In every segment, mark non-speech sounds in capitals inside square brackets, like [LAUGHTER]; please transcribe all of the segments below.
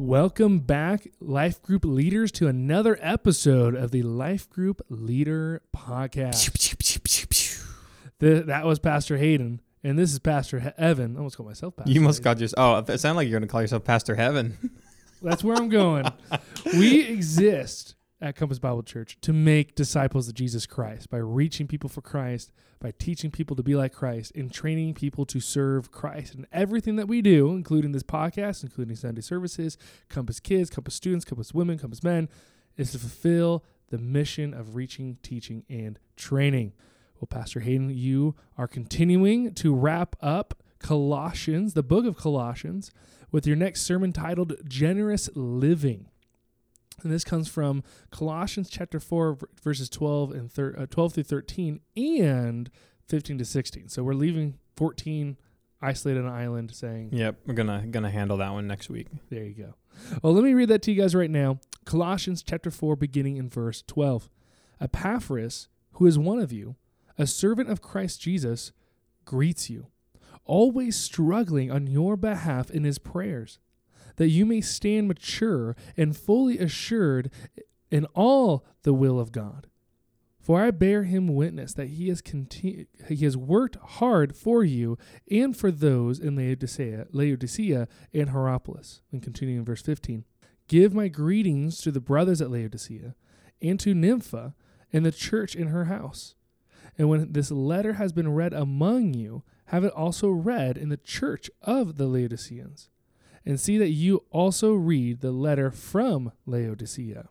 Welcome back, Life Group leaders, to another episode of the Life Group Leader Podcast. The, that was Pastor Hayden, and this is Pastor he- Evan. I almost called myself Pastor. You must Hayden. call just oh, it sounded like you're gonna call yourself Pastor Heaven. That's where I'm going. we [LAUGHS] exist at Compass Bible Church to make disciples of Jesus Christ by reaching people for Christ, by teaching people to be like Christ, and training people to serve Christ. And everything that we do, including this podcast, including Sunday services, Compass Kids, Compass Students, Compass Women, Compass Men, is to fulfill the mission of reaching, teaching, and training. Well, Pastor Hayden, you are continuing to wrap up Colossians, the book of Colossians, with your next sermon titled Generous Living. And this comes from Colossians chapter 4 verses 12 and thir- uh, 12 through 13 and 15 to 16. So we're leaving 14 isolated on an island saying yep, we're gonna gonna handle that one next week. there you go. Well, let me read that to you guys right now. Colossians chapter 4, beginning in verse 12. Epaphras, who is one of you, a servant of Christ Jesus, greets you, always struggling on your behalf in his prayers, that you may stand mature and fully assured in all the will of God. For I bear him witness that he has conti- he has worked hard for you and for those in Laodicea, Laodicea and Hierapolis. And continuing in verse 15, give my greetings to the brothers at Laodicea and to Nympha and the church in her house. And when this letter has been read among you, have it also read in the church of the Laodiceans. And see that you also read the letter from Laodicea.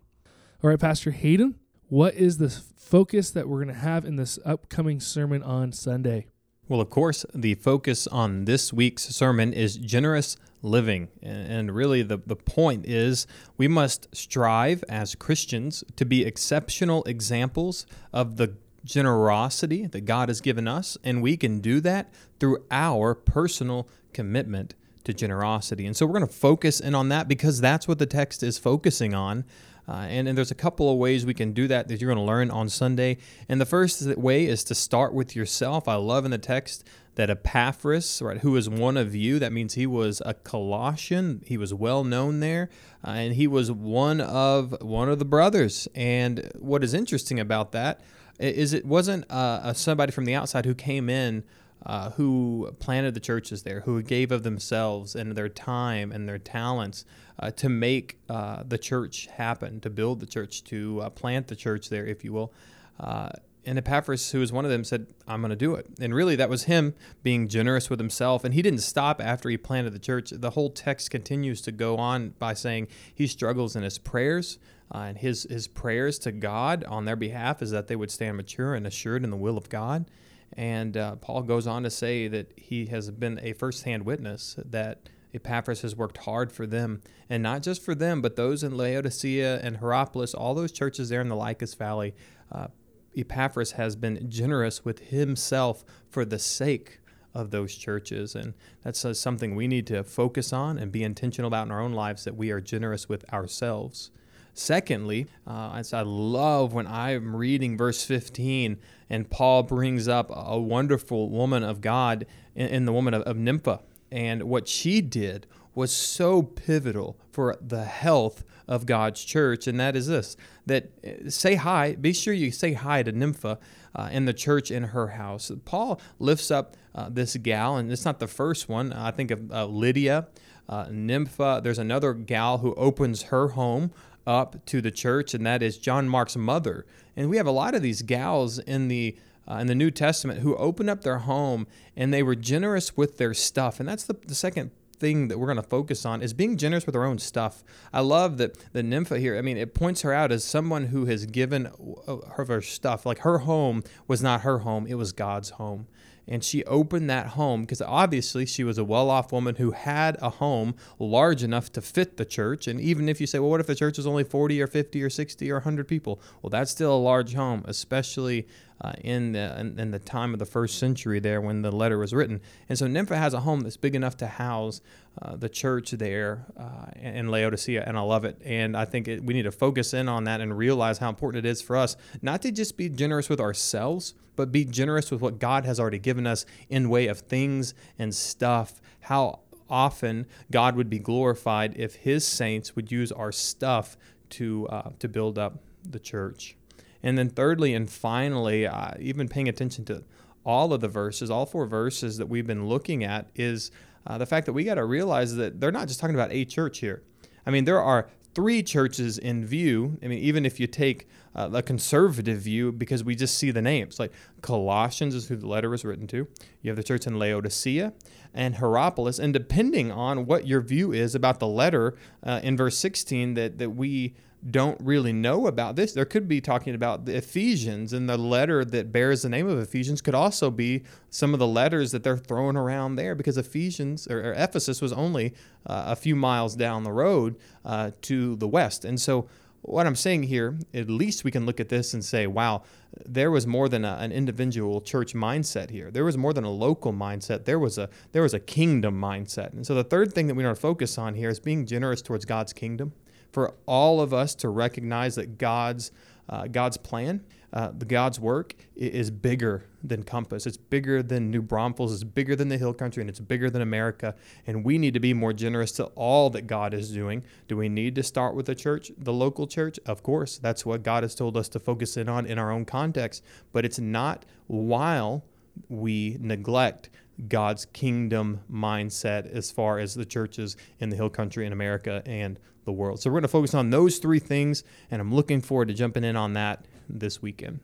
All right, Pastor Hayden, what is the focus that we're going to have in this upcoming sermon on Sunday? Well, of course, the focus on this week's sermon is generous living. And really, the, the point is we must strive as Christians to be exceptional examples of the generosity that God has given us. And we can do that through our personal commitment to generosity. And so we're going to focus in on that because that's what the text is focusing on. Uh, and, and there's a couple of ways we can do that that you're going to learn on Sunday. And the first way is to start with yourself. I love in the text that Epaphras, right, who is one of you, that means he was a Colossian. He was well known there, uh, and he was one of one of the brothers. And what is interesting about that is it wasn't uh, somebody from the outside who came in uh, who planted the churches there, who gave of themselves and their time and their talents uh, to make uh, the church happen, to build the church, to uh, plant the church there, if you will. Uh, and Epaphras, who was one of them, said, I'm going to do it. And really, that was him being generous with himself. And he didn't stop after he planted the church. The whole text continues to go on by saying he struggles in his prayers. Uh, and his, his prayers to God on their behalf is that they would stand mature and assured in the will of God. And uh, Paul goes on to say that he has been a firsthand witness that Epaphras has worked hard for them, and not just for them, but those in Laodicea and Hierapolis, all those churches there in the Lycus Valley. Uh, Epaphras has been generous with himself for the sake of those churches, and that's uh, something we need to focus on and be intentional about in our own lives that we are generous with ourselves. Secondly, uh, I love when I'm reading verse 15 and Paul brings up a wonderful woman of God in, the woman of, of Nympha. And what she did was so pivotal for the health of God's church. And that is this that uh, say hi, be sure you say hi to Nympha uh, in the church in her house. Paul lifts up uh, this gal, and it's not the first one. I think of uh, Lydia. Uh, Nympha, there's another gal who opens her home up to the church, and that is John Mark's mother. And we have a lot of these gals in the uh, in the New Testament who opened up their home and they were generous with their stuff. And that's the, the second thing that we're going to focus on is being generous with our own stuff. I love that the nympha here, I mean, it points her out as someone who has given uh, her, her stuff. Like her home was not her home, it was God's home and she opened that home because obviously she was a well off woman who had a home large enough to fit the church. And even if you say, well, what if the church is only 40 or 50 or 60 or 100 people? Well, that's still a large home, especially uh, in, the, in, in, the time of the first century there when the letter was written. And so Nympha has a home that's big enough to house uh, the church there uh, in Laodicea, and I love it. And I think it, we need to focus in on that and realize how important it is for us not to just be generous with ourselves, but be generous with what God has already given us in way of things and stuff. How often God would be glorified if His saints would use our stuff to uh, to build up the church. And then thirdly and finally, uh, even paying attention to all of the verses, all four verses that we've been looking at, is uh, the fact that we got to realize that they're not just talking about a church here. I mean, there are three churches in view. I mean, even if you take uh, a conservative view, because we just see the names, like Colossians is who the letter was written to. You have the church in Laodicea and Hierapolis, and depending on what your view is about the letter uh, in verse 16 that that we don't really know about this. There could be talking about the Ephesians, and the letter that bears the name of Ephesians could also be some of the letters that they're throwing around there because Ephesians or, or Ephesus was only uh, a few miles down the road uh, to the west. And so, what I'm saying here, at least we can look at this and say, wow, there was more than a, an individual church mindset here. There was more than a local mindset. There was a there was a kingdom mindset. And so the third thing that we want to focus on here is being generous towards God's kingdom for all of us to recognize that God's uh, God's plan, uh, the God's work is bigger than Compass. It's bigger than New Braunfels. It's bigger than the Hill Country, and it's bigger than America. And we need to be more generous to all that God is doing. Do we need to start with the church, the local church? Of course, that's what God has told us to focus in on in our own context. But it's not while we neglect God's kingdom mindset as far as the churches in the Hill Country in America and the world. So we're going to focus on those three things, and I'm looking forward to jumping in on that this weekend.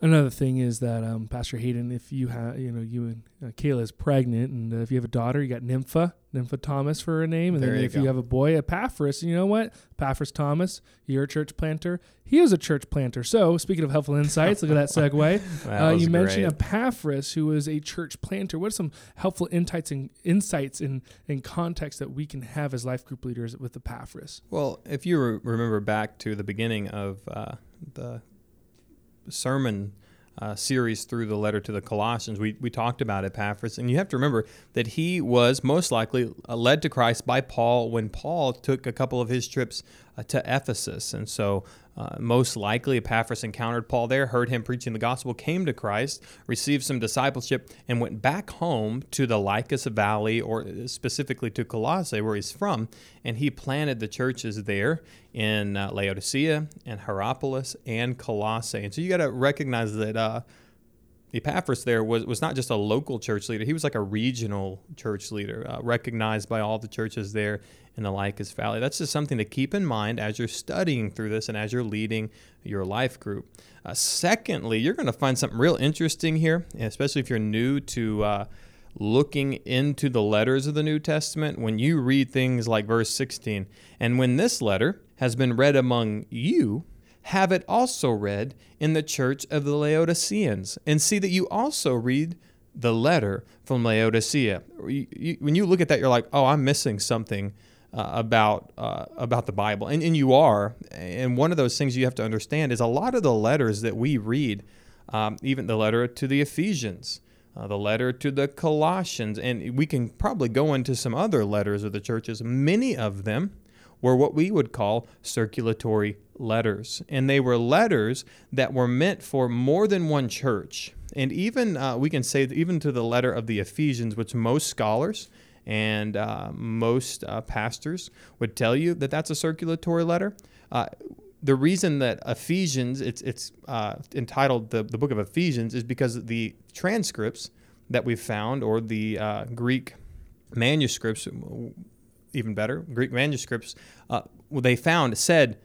Another thing is that um, Pastor Hayden, if you have, you know, you and uh, Kayla is pregnant, and uh, if you have a daughter, you got Nympha, Nympha Thomas for her name, and There then you if go. you have a boy, Epaphras, and you know what, Epaphras Thomas, you're a church planter. He is a church planter. So speaking of helpful insights, look at that segue. [LAUGHS] That uh, was you mentioned great. Epaphras, who is a church planter. What are some helpful insights and insights in in context that we can have as life group leaders with Epaphras? Well, if you re- remember back to the beginning of uh, the sermon uh, series through the letter to the Colossians, we, we talked about Epaphras. And you have to remember that he was most likely led to Christ by Paul when Paul took a couple of his trips to Ephesus. And so, uh, most likely, Epaphras encountered Paul there, heard him preaching the gospel, came to Christ, received some discipleship, and went back home to the Lycus Valley, or specifically to Colossae, where he's from. And he planted the churches there in uh, Laodicea and Hierapolis and Colossae. And so you got to recognize that uh, Epaphras there was, was not just a local church leader, he was like a regional church leader, uh, recognized by all the churches there in the Lycus Valley. That's just something to keep in mind as you're studying through this and as you're leading your life group. Uh, secondly, you're going to find something real interesting here, especially if you're new to. Uh, looking into the letters of the New Testament, when you read things like verse 16, and when this letter has been read among you, have it also read in the church of the Laodiceans, and see that you also read the letter from Laodicea. When you look at that, you're like, oh, I'm missing something. Uh, about uh, about the Bible, and, and you are. And one of those things you have to understand is a lot of the letters that we read, um, even the letter to the Ephesians, uh, the letter to the Colossians, and we can probably go into some other letters of the churches. Many of them were what we would call circulatory letters, and they were letters that were meant for more than one church. And even uh, we can say even to the letter of the Ephesians, which most scholars and uh, most uh, pastors would tell you that that's a circulatory letter. Uh, the reason that Ephesians, it's, it's uh, entitled the, the book of Ephesians, is because the transcripts that we've found, or the uh, Greek manuscripts, even better, Greek manuscripts, they found said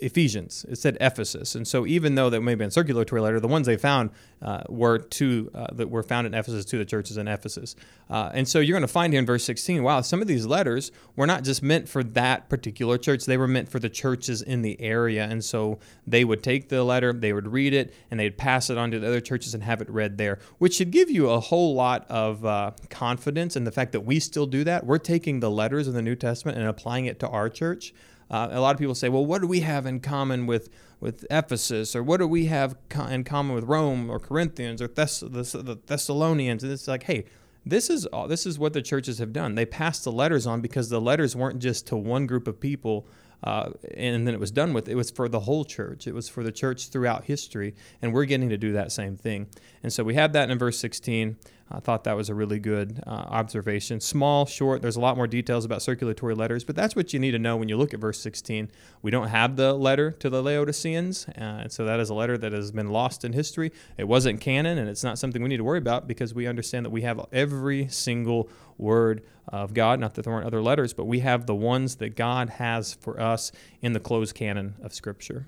Ephesians. It said Ephesus, and so even though that may have been a circulatory letter, the ones they found uh, were to uh, that were found in Ephesus to the churches in Ephesus. Uh, and so you're going to find here in verse 16, wow, some of these letters were not just meant for that particular church; they were meant for the churches in the area. And so they would take the letter, they would read it, and they'd pass it on to the other churches and have it read there, which should give you a whole lot of uh, confidence in the fact that we still do that. We're taking the letters of the New Testament and applying it to our church. Uh, a lot of people say, well, what do we have in common with, with Ephesus? Or what do we have co- in common with Rome or Corinthians or Thess- the, the Thessalonians? And it's like, hey, this is, all, this is what the churches have done. They passed the letters on because the letters weren't just to one group of people uh, and then it was done with. It was for the whole church. It was for the church throughout history, and we're getting to do that same thing. And so we have that in verse 16. I thought that was a really good uh, observation. Small, short, there's a lot more details about circulatory letters, but that's what you need to know when you look at verse 16. We don't have the letter to the Laodiceans, uh, and so that is a letter that has been lost in history. It wasn't canon, and it's not something we need to worry about because we understand that we have every single word of God. Not that there weren't other letters, but we have the ones that God has for us in the closed canon of Scripture.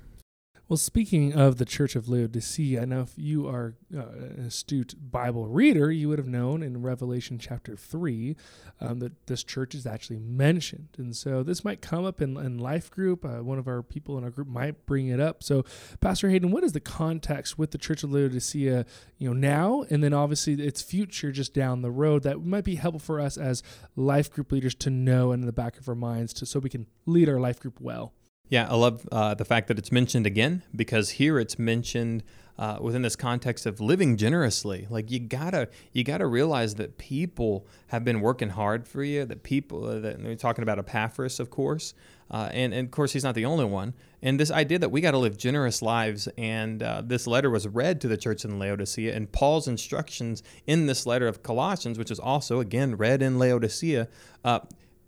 Well, speaking of the Church of Laodicea, I know if you are uh, an astute Bible reader, you would have known in Revelation chapter 3 um, that this church is actually mentioned. And so this might come up in, in Life Group. Uh, one of our people in our group might bring it up. So, Pastor Hayden, what is the context with the Church of Laodicea, you know, now and then obviously its future just down the road that might be helpful for us as Life Group leaders to know and in the back of our minds to, so we can lead our Life Group well? Yeah, I love uh, the fact that it's mentioned again because here it's mentioned uh, within this context of living generously. Like you gotta you gotta realize that people have been working hard for you. That people uh, that we're talking about Epaphras, of course, uh, and, and of course he's not the only one. And this idea that we got to live generous lives, and uh, this letter was read to the church in Laodicea, and Paul's instructions in this letter of Colossians, which is also again read in Laodicea uh,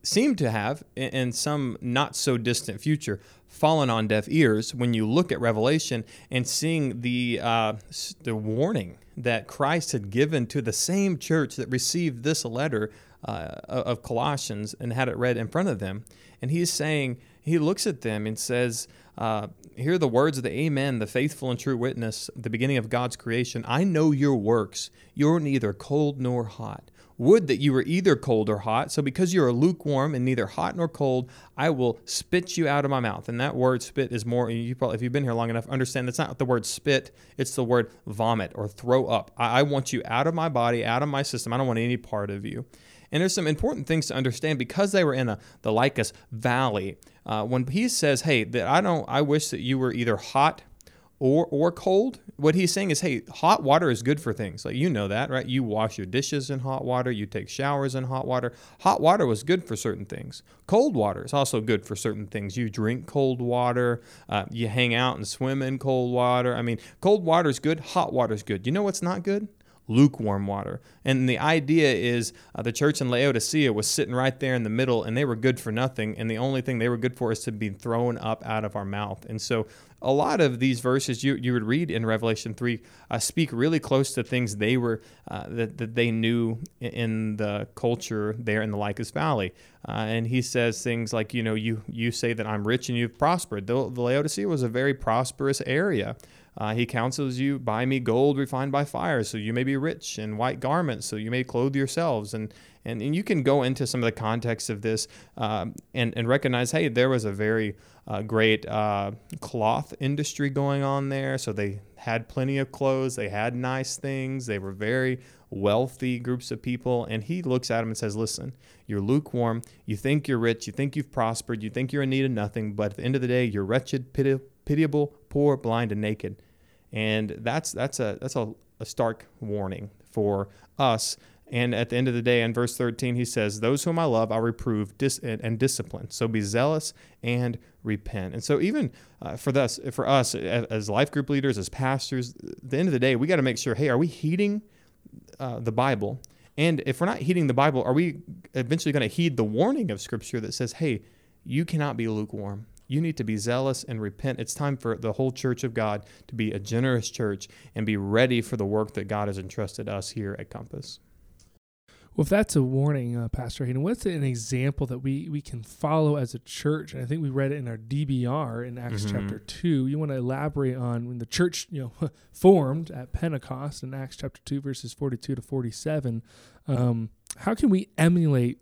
seem to have, in some not so distant future, fallen on deaf ears when you look at Revelation and seeing the uh, the warning that Christ had given to the same church that received this letter uh, of Colossians and had it read in front of them, and he's saying he looks at them and says. Uh, hear the words of the Amen, the faithful and true witness, the beginning of God's creation. I know your works. You're neither cold nor hot. Would that you were either cold or hot. So because you are lukewarm and neither hot nor cold, I will spit you out of my mouth. And that word spit is more, you probably, if you've been here long enough, understand that's not the word spit, it's the word vomit or throw up. I, I want you out of my body, out of my system. I don't want any part of you. And there's some important things to understand because they were in a, the Lycus Valley. Uh, when he says, "Hey, that I don't, I wish that you were either hot or or cold. What he's saying is, hey, hot water is good for things. Like you know that, right? You wash your dishes in hot water, you take showers in hot water. Hot water was good for certain things. Cold water is also good for certain things. You drink cold water, uh, you hang out and swim in cold water. I mean, cold water is good, hot water is good. You know what's not good? Lukewarm water. And the idea is uh, the church in Laodicea was sitting right there in the middle and they were good for nothing. And the only thing they were good for is to be thrown up out of our mouth. And so a lot of these verses you, you would read in Revelation 3 uh, speak really close to things they were uh, that, that they knew in the culture there in the Lycus Valley. Uh, and he says things like, you know, you, you say that I'm rich and you've prospered. The, the Laodicea was a very prosperous area. Uh, he counsels you, buy me gold refined by fire, so you may be rich, and white garments, so you may clothe yourselves. And, and, and you can go into some of the context of this um, and, and recognize, hey, there was a very uh, great uh, cloth industry going on there. So they had plenty of clothes, they had nice things, they were very wealthy groups of people. And he looks at them and says, listen, you're lukewarm, you think you're rich, you think you've prospered, you think you're in need of nothing, but at the end of the day, you're wretched, piti- pitiable, poor, blind, and naked. And that's that's a that's a, a stark warning for us. And at the end of the day, in verse 13, he says, Those whom I love, I reprove dis- and, discipline. So be zealous and repent. And so, even uh, for us, for us as life group leaders, as pastors, the end of the day, we got to make sure hey, are we heeding uh, the Bible? And if we're not heeding the Bible, are we eventually going to heed the warning of Scripture that says, hey, you cannot be lukewarm? You need to be zealous and repent. It's time for the whole church of God to be a generous church and be ready for the work that God has entrusted us here at Compass. Well, if that's a warning, uh, Pastor Hayden, what's an example that we, we can follow as a church? And I think we read it in our DBR in Acts mm-hmm. chapter 2. You want to elaborate on when the church you know [LAUGHS] formed at Pentecost in Acts chapter 2, verses 42 to 47. Um, how can we emulate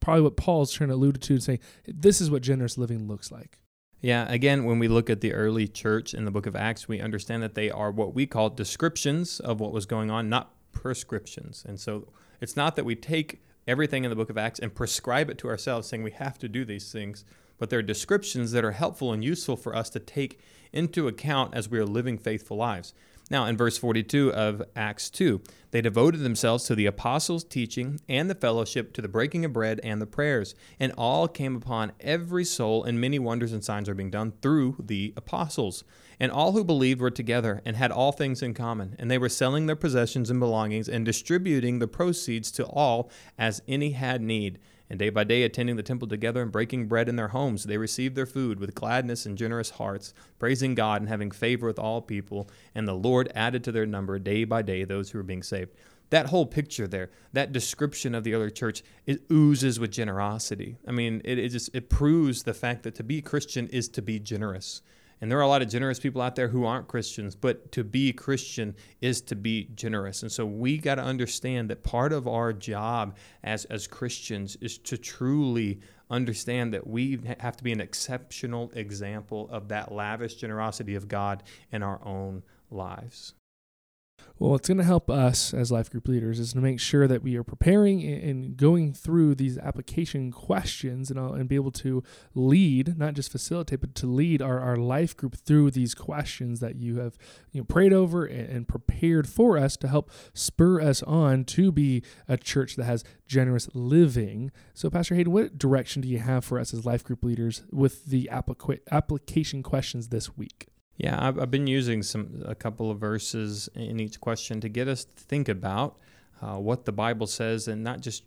probably what Paul's trying to allude to and say, this is what generous living looks like. Yeah, again, when we look at the early church in the book of Acts, we understand that they are what we call descriptions of what was going on, not prescriptions. And so it's not that we take everything in the book of Acts and prescribe it to ourselves, saying we have to do these things, but they're descriptions that are helpful and useful for us to take into account as we are living faithful lives. Now, in verse 42 of Acts 2, They devoted themselves to the apostles' teaching and the fellowship, to the breaking of bread and the prayers. And all came upon every soul, and many wonders and signs are being done through the apostles. And all who believed were together and had all things in common. And they were selling their possessions and belongings and distributing the proceeds to all as any had need. And day by day, attending the temple together and breaking bread in their homes, they received their food with gladness and generous hearts, praising God and having favor with all people. And the Lord added to their number day by day those who were being saved. That whole picture there, that description of the early church, it oozes with generosity. I mean, it, it just it proves the fact that to be Christian is to be generous. And there are a lot of generous people out there who aren't Christians, but to be Christian is to be generous. And so we got to understand that part of our job as, as Christians is to truly understand that we have to be an exceptional example of that lavish generosity of God in our own lives. Well, it's going to help us as life group leaders is to make sure that we are preparing and going through these application questions and, and be able to lead, not just facilitate, but to lead our, our life group through these questions that you have you know, prayed over and, and prepared for us to help spur us on to be a church that has generous living. So, Pastor Hayden, what direction do you have for us as life group leaders with the applica- application questions this week? Yeah, I've, I've, been using some a couple of verses in each question to get us to think about uh, what the Bible says, and not just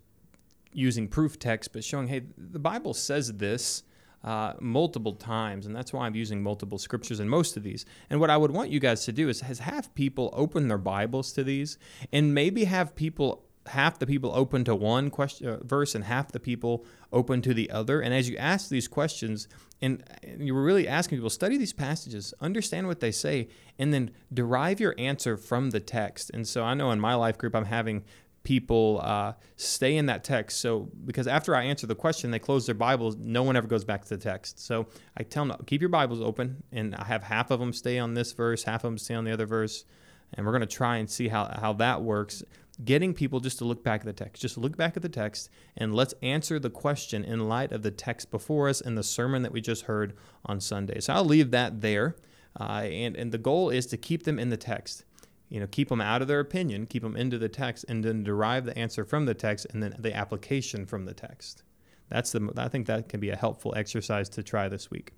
using proof text, but showing, hey, the Bible says this uh, multiple times, and that's why I'm using multiple scriptures in most of these. And what I would want you guys to do is, is have people open their Bibles to these, and maybe have people half the people open to one question uh, verse and half the people open to the other. And as you ask these questions and, and you were really asking people study these passages understand what they say and then derive your answer from the text. And so i know in my life group i'm having people uh, stay in that text. So because after i answer the question they close their bibles no one ever goes back to the text. So i tell them keep your bibles open and i have half of them stay on this verse half of them stay on the other verse. And we're going to try and see how, how that works getting people just to look back at the text. Just look back at the text and let's answer the question in light of the text before us and the sermon that we just heard on Sunday. So I'll leave that there. Uh, and, and the goal is to keep them in the text. You know, keep them out of their opinion, keep them into the text, and then derive the answer from the text and then the application from the text. That's the I think that can be a helpful exercise to try this week.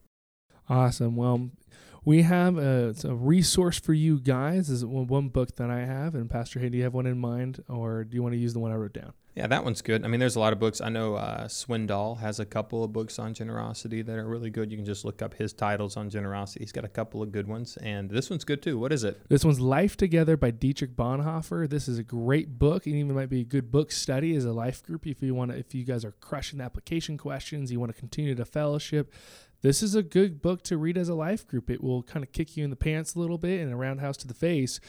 Awesome. Well, we have a, a, resource for you guys. This is one book that I have, and Pastor Hay, do you have one in mind, or do you want to use the one I wrote down? Yeah, that one's good. I mean, there's a lot of books. I know uh, Swindoll has a couple of books on generosity that are really good. You can just look up his titles on generosity. He's got a couple of good ones, and this one's good too. What is it? This one's Life Together by Dietrich Bonhoeffer. This is a great book, and even might be a good book study as a life group if you want to. If you guys are crushing the application questions, you want to continue to fellowship this is a good book to read as a life group. It will kind of kick you in the pants a little bit and a roundhouse to the face.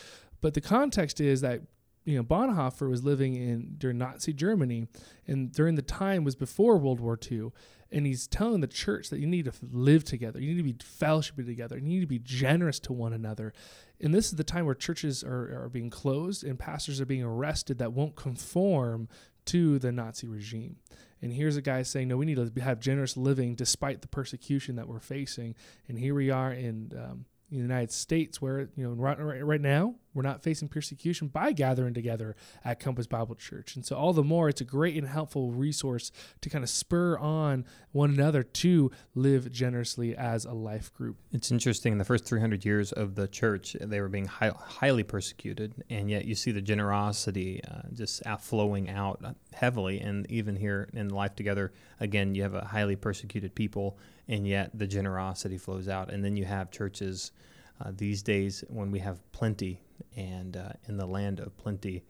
But the context is that you know Bonhoeffer was living in during Nazi Germany, and during the time was before World War II, and he's telling the church that you need to live together, you need to be fellowshipping together, you need to be generous to one another. And this is the time where churches are, are being closed and pastors are being arrested that won't conform to the Nazi regime. And here's a guy saying, no, we need to have generous living despite the persecution that we're facing. And here we are in um, the United States, where you know right, right now we're not facing persecution by gathering together at Compass Bible Church. And so, all the more, it's a great and helpful resource to kind of spur on one another to live generously as a life group. It's interesting. In the first 300 years of the church, they were being high, highly persecuted, and yet you see the generosity uh, just flowing out heavily. And even here in Life Together, again, you have a highly persecuted people, and yet the generosity flows out. And then you have churches. Uh, these days, when we have plenty and uh, in the land of plenty,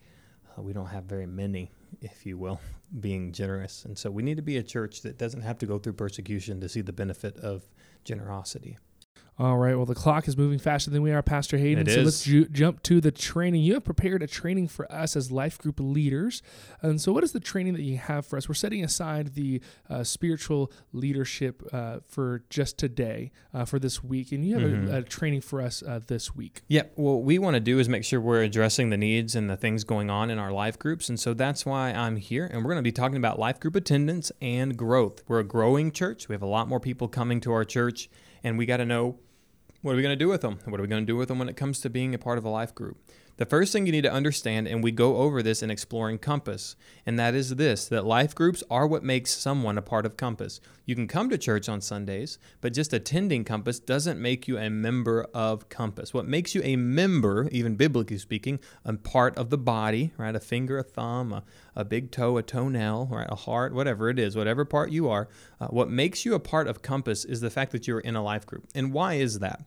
uh, we don't have very many, if you will, [LAUGHS] being generous. And so we need to be a church that doesn't have to go through persecution to see the benefit of generosity. All right. Well, the clock is moving faster than we are, Pastor Hayden. It so is. let's ju- jump to the training. You have prepared a training for us as life group leaders. And so, what is the training that you have for us? We're setting aside the uh, spiritual leadership uh, for just today, uh, for this week. And you have mm-hmm. a, a, training for us uh, this week. Yeah. What we want to do is make sure we're addressing the needs and the things going on in our life groups. And so, that's why I'm here. And we're going to be talking about life group attendance and growth. We're a growing church, we have a lot more people coming to our church, and we got to know what are we going to do with them? What are we going to do with them when it comes to being a part of a life group? The first thing you need to understand, and we go over this in Exploring Compass, and that is this that life groups are what makes someone a part of Compass. You can come to church on Sundays, but just attending Compass doesn't make you a member of Compass. What makes you a member, even biblically speaking, a part of the body, right? A finger, a thumb, a, a big toe, a toenail, right? A heart, whatever it is, whatever part you are, uh, what makes you a part of Compass is the fact that you're in a life group. And why is that?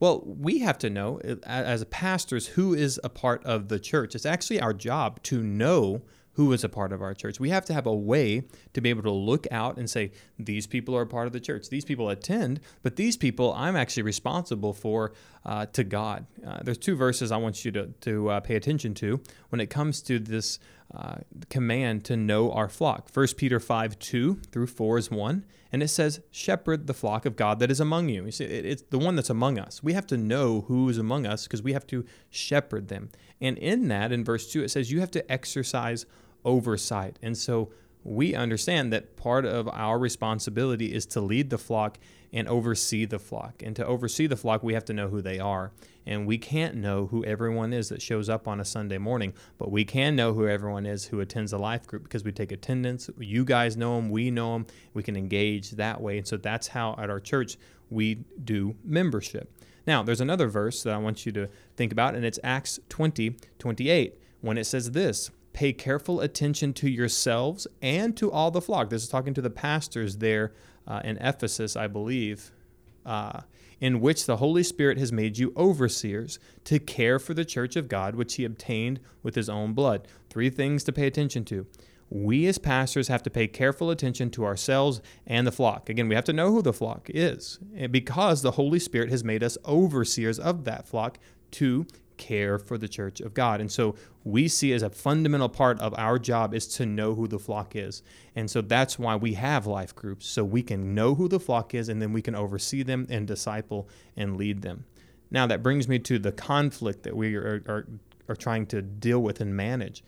Well, we have to know as pastors who is a part of the church. It's actually our job to know who is a part of our church. We have to have a way to be able to look out and say, these people are a part of the church. These people attend, but these people I'm actually responsible for uh, to God. Uh, there's two verses I want you to, to uh, pay attention to when it comes to this uh, command to know our flock. 1 Peter 5 2 through 4 is one, and it says, Shepherd the flock of God that is among you. You see, it, it's the one that's among us. We have to know who is among us because we have to shepherd them. And in that, in verse 2, it says, You have to exercise oversight. And so we understand that part of our responsibility is to lead the flock and oversee the flock. And to oversee the flock, we have to know who they are. And we can't know who everyone is that shows up on a Sunday morning, but we can know who everyone is who attends a life group because we take attendance. You guys know them, we know them, we can engage that way. And so that's how at our church we do membership. Now, there's another verse that I want you to think about, and it's Acts 20 28, when it says this pay careful attention to yourselves and to all the flock. This is talking to the pastors there uh, in Ephesus, I believe, uh, in which the Holy Spirit has made you overseers to care for the church of God, which he obtained with his own blood. Three things to pay attention to. We as pastors have to pay careful attention to ourselves and the flock. Again, we have to know who the flock is eh, because the Holy Spirit has made us overseers of that flock to care for the church of God. And so we see as a fundamental part of our job is to know who the flock is. And so that's why we have life groups, so we can know who the flock is and then we can oversee them and disciple and lead them. Now, that brings me to the conflict that we are, are, are trying to deal with and manage.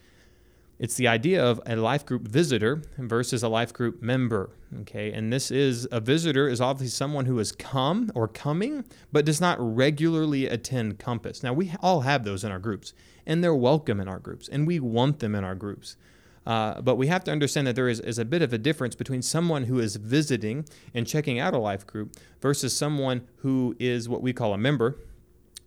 It's the idea of a life group visitor versus a life group member. Okay, and this is a visitor is obviously someone who has come or coming, but does not regularly attend Compass. Now we all have those in our groups, and they're welcome in our groups, and we want them in our groups. Uh, but we have to understand that there is, is a bit of a difference between someone who is visiting and checking out a life group versus someone who is what we call a member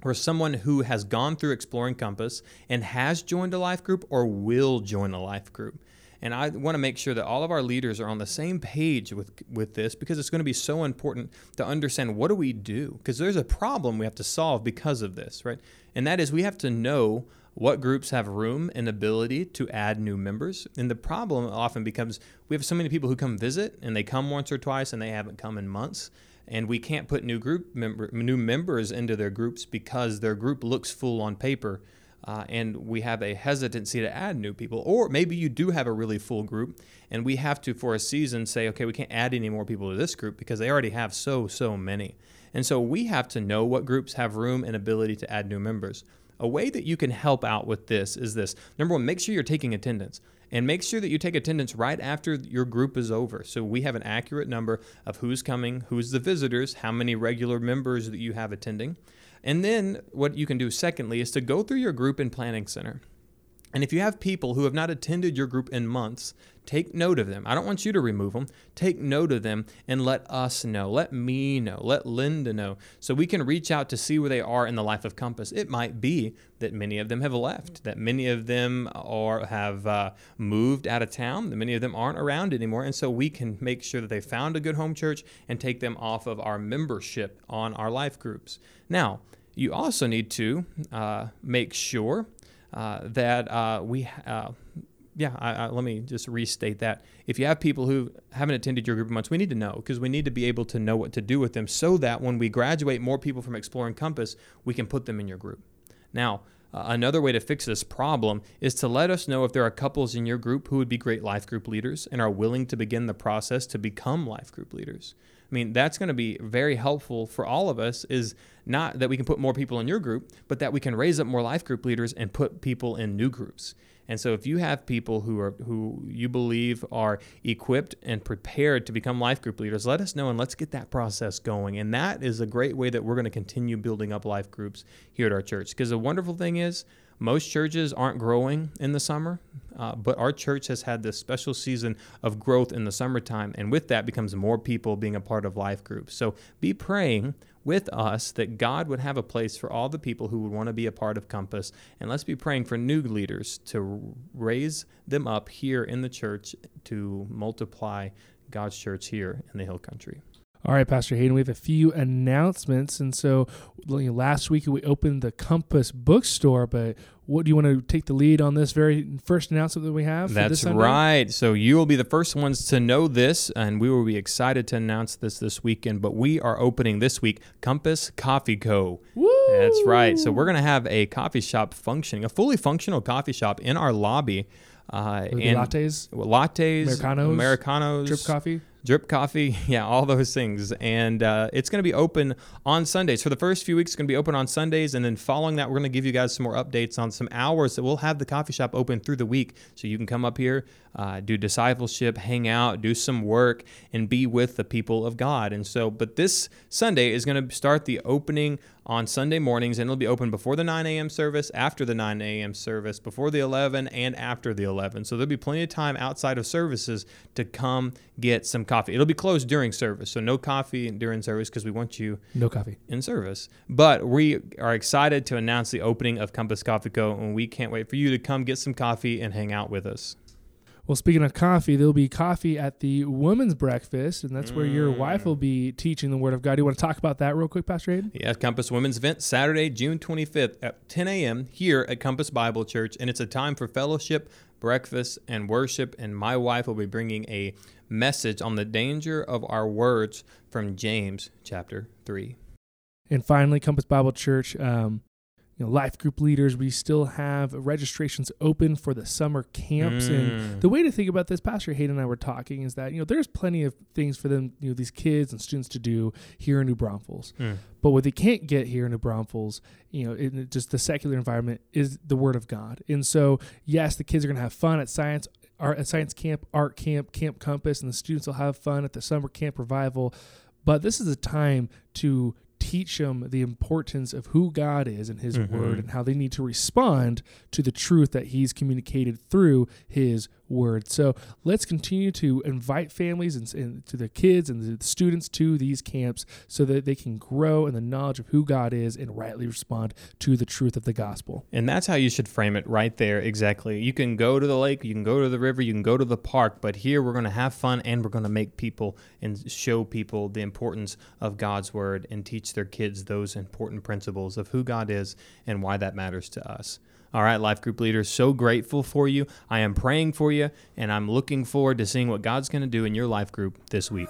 or someone who has gone through Exploring Compass and has joined a life group or will join a life group. And I want to make sure that all of our leaders are on the same page with, with this because it's going to be so important to understand what do we do? Because there's a problem we have to solve because of this, right? And that is we have to know what groups have room and ability to add new members. And the problem often becomes we have so many people who come visit and they come once or twice and they haven't come in months and we can't put new group member, new members into their groups because their group looks full on paper. Uh, and we have a hesitancy to add new people. Or maybe you do have a really full group, and we have to, for a season, say, okay, we can't add any more people to this group because they already have so, so many. And so we have to know what groups have room and ability to add new members. A way that you can help out with this is this number one, make sure you're taking attendance. And make sure that you take attendance right after your group is over. So we have an accurate number of who's coming, who's the visitors, how many regular members that you have attending. And then what you can do, secondly, is to go through your group and planning center. And if you have people who have not attended your group in months, take note of them. I don't want you to remove them. Take note of them and let us know. Let me know. Let Linda know so we can reach out to see where they are in the life of Compass. It might be that many of them have left, that many of them are have uh, moved out of town, that many of them aren't around anymore, and so we can make sure that they found a good home church and take them off of our membership on our life groups. Now, you also need to uh, make sure that uh, we, uh, yeah, I, I, let me just restate that. If you have people who haven't attended your group months, we need to know because we need to be able to know what to do with them so that when we graduate more people from Exploring Compass, we can put them in your group. Now, uh, another way to fix this problem is to let us know if there are couples in your group who would be great life group leaders and are willing to begin the process to become life group leaders. I mean, that's going to be very helpful for all of us is not that we can put more people in your group, but that we can raise up more life group leaders and put people in new groups. And so if you have people who are who you believe are equipped and prepared to become life group leaders, let us know and let's get that process going. And that is a great way that we're going to continue building up life groups here at our church. Because the wonderful thing is most churches aren't growing in the summer, uh, but our church has had this special season of growth in the summertime, and with that becomes more people being a part of life groups. So be praying with us that God would have a place for all the people who would want to be a part of Compass, and let's be praying for new leaders to raise them up here in the church to multiply God's church here in the Hill Country. All right, Pastor Hayden, we have a few announcements. And so last week we opened the Compass bookstore, but what do you want to take the lead on this very first announcement that we have? That's right. So you will be the first ones to know this, and we will be excited to announce this this weekend. But we are opening this week Compass Coffee Co. Woo! That's right. So we're going to have a coffee shop functioning, a fully functional coffee shop in our lobby. Uh, and lattes, lattes, Americanos, Americanos, drip coffee drip coffee, [LAUGHS] yeah, all those things. And uh, it's going to be open on Sundays. For the first few weeks, it's going to be open on Sundays. And then following that, we're going to give you guys some more updates on some hours that we'll have the coffee shop open through the week. So you can come up here, uh, do discipleship, hang out, do some work, and be with the people of God. And so, but this Sunday is going to start the opening on Sunday mornings, and it'll be open before the 9 a.m. service, after the 9 a.m. service, before the 11, and after the 11. So there'll be plenty of time outside of services to come get some coffee. It'll be closed during service, so no coffee during service because we want you no coffee in service. But we are excited to announce the opening of Compass Coffee Co. and we can't wait for you to come get some coffee and hang out with us. Well, speaking of coffee, there'll be coffee at the women's breakfast, and that's where your wife will be teaching the Word of God. Do you want to talk about that real quick, Pastor Hayden? Yeah, Compass Women's Event, Saturday, June 25th at 10 a.m. here at Compass Bible Church, and it's a time for fellowship, breakfast, and worship. And my wife will be bringing a message on the danger of our words from James chapter 3. And finally, Compass Bible Church, um, you know, life group leaders, we still have registrations open for the summer camps. Mm. And the way to think about this, Pastor Hayden and I were talking, is that, you know, there's plenty of things for them, you know, these kids and students to do here in New Braunfels. Mm. But what they can't get here in New Braunfels, you know, in just the secular environment is the Word of God. And so, yes, the kids are going to have fun at science. Art, at science camp, art camp, camp compass, and the students will have fun at the summer camp revival. But this is a time to teach them the importance of who God is and His mm-hmm. Word and how they need to respond to the truth that He's communicated through His Word. So let's continue to invite families and, and, to the kids and the students to these camps so that they can grow in the knowledge of who God is and rightly respond to the truth of the gospel. And that's how you should frame it right there. Exactly. You can go to the lake, you can go to the river, you can go to the park, but here we're going to have fun and we're going to make people and show people the importance of God's Word and teach their kids those important principles of who God is and why that matters to us. All right, life group leaders, so grateful for you. I am praying for you, and I'm looking forward to seeing what God's going to do in your life group this week.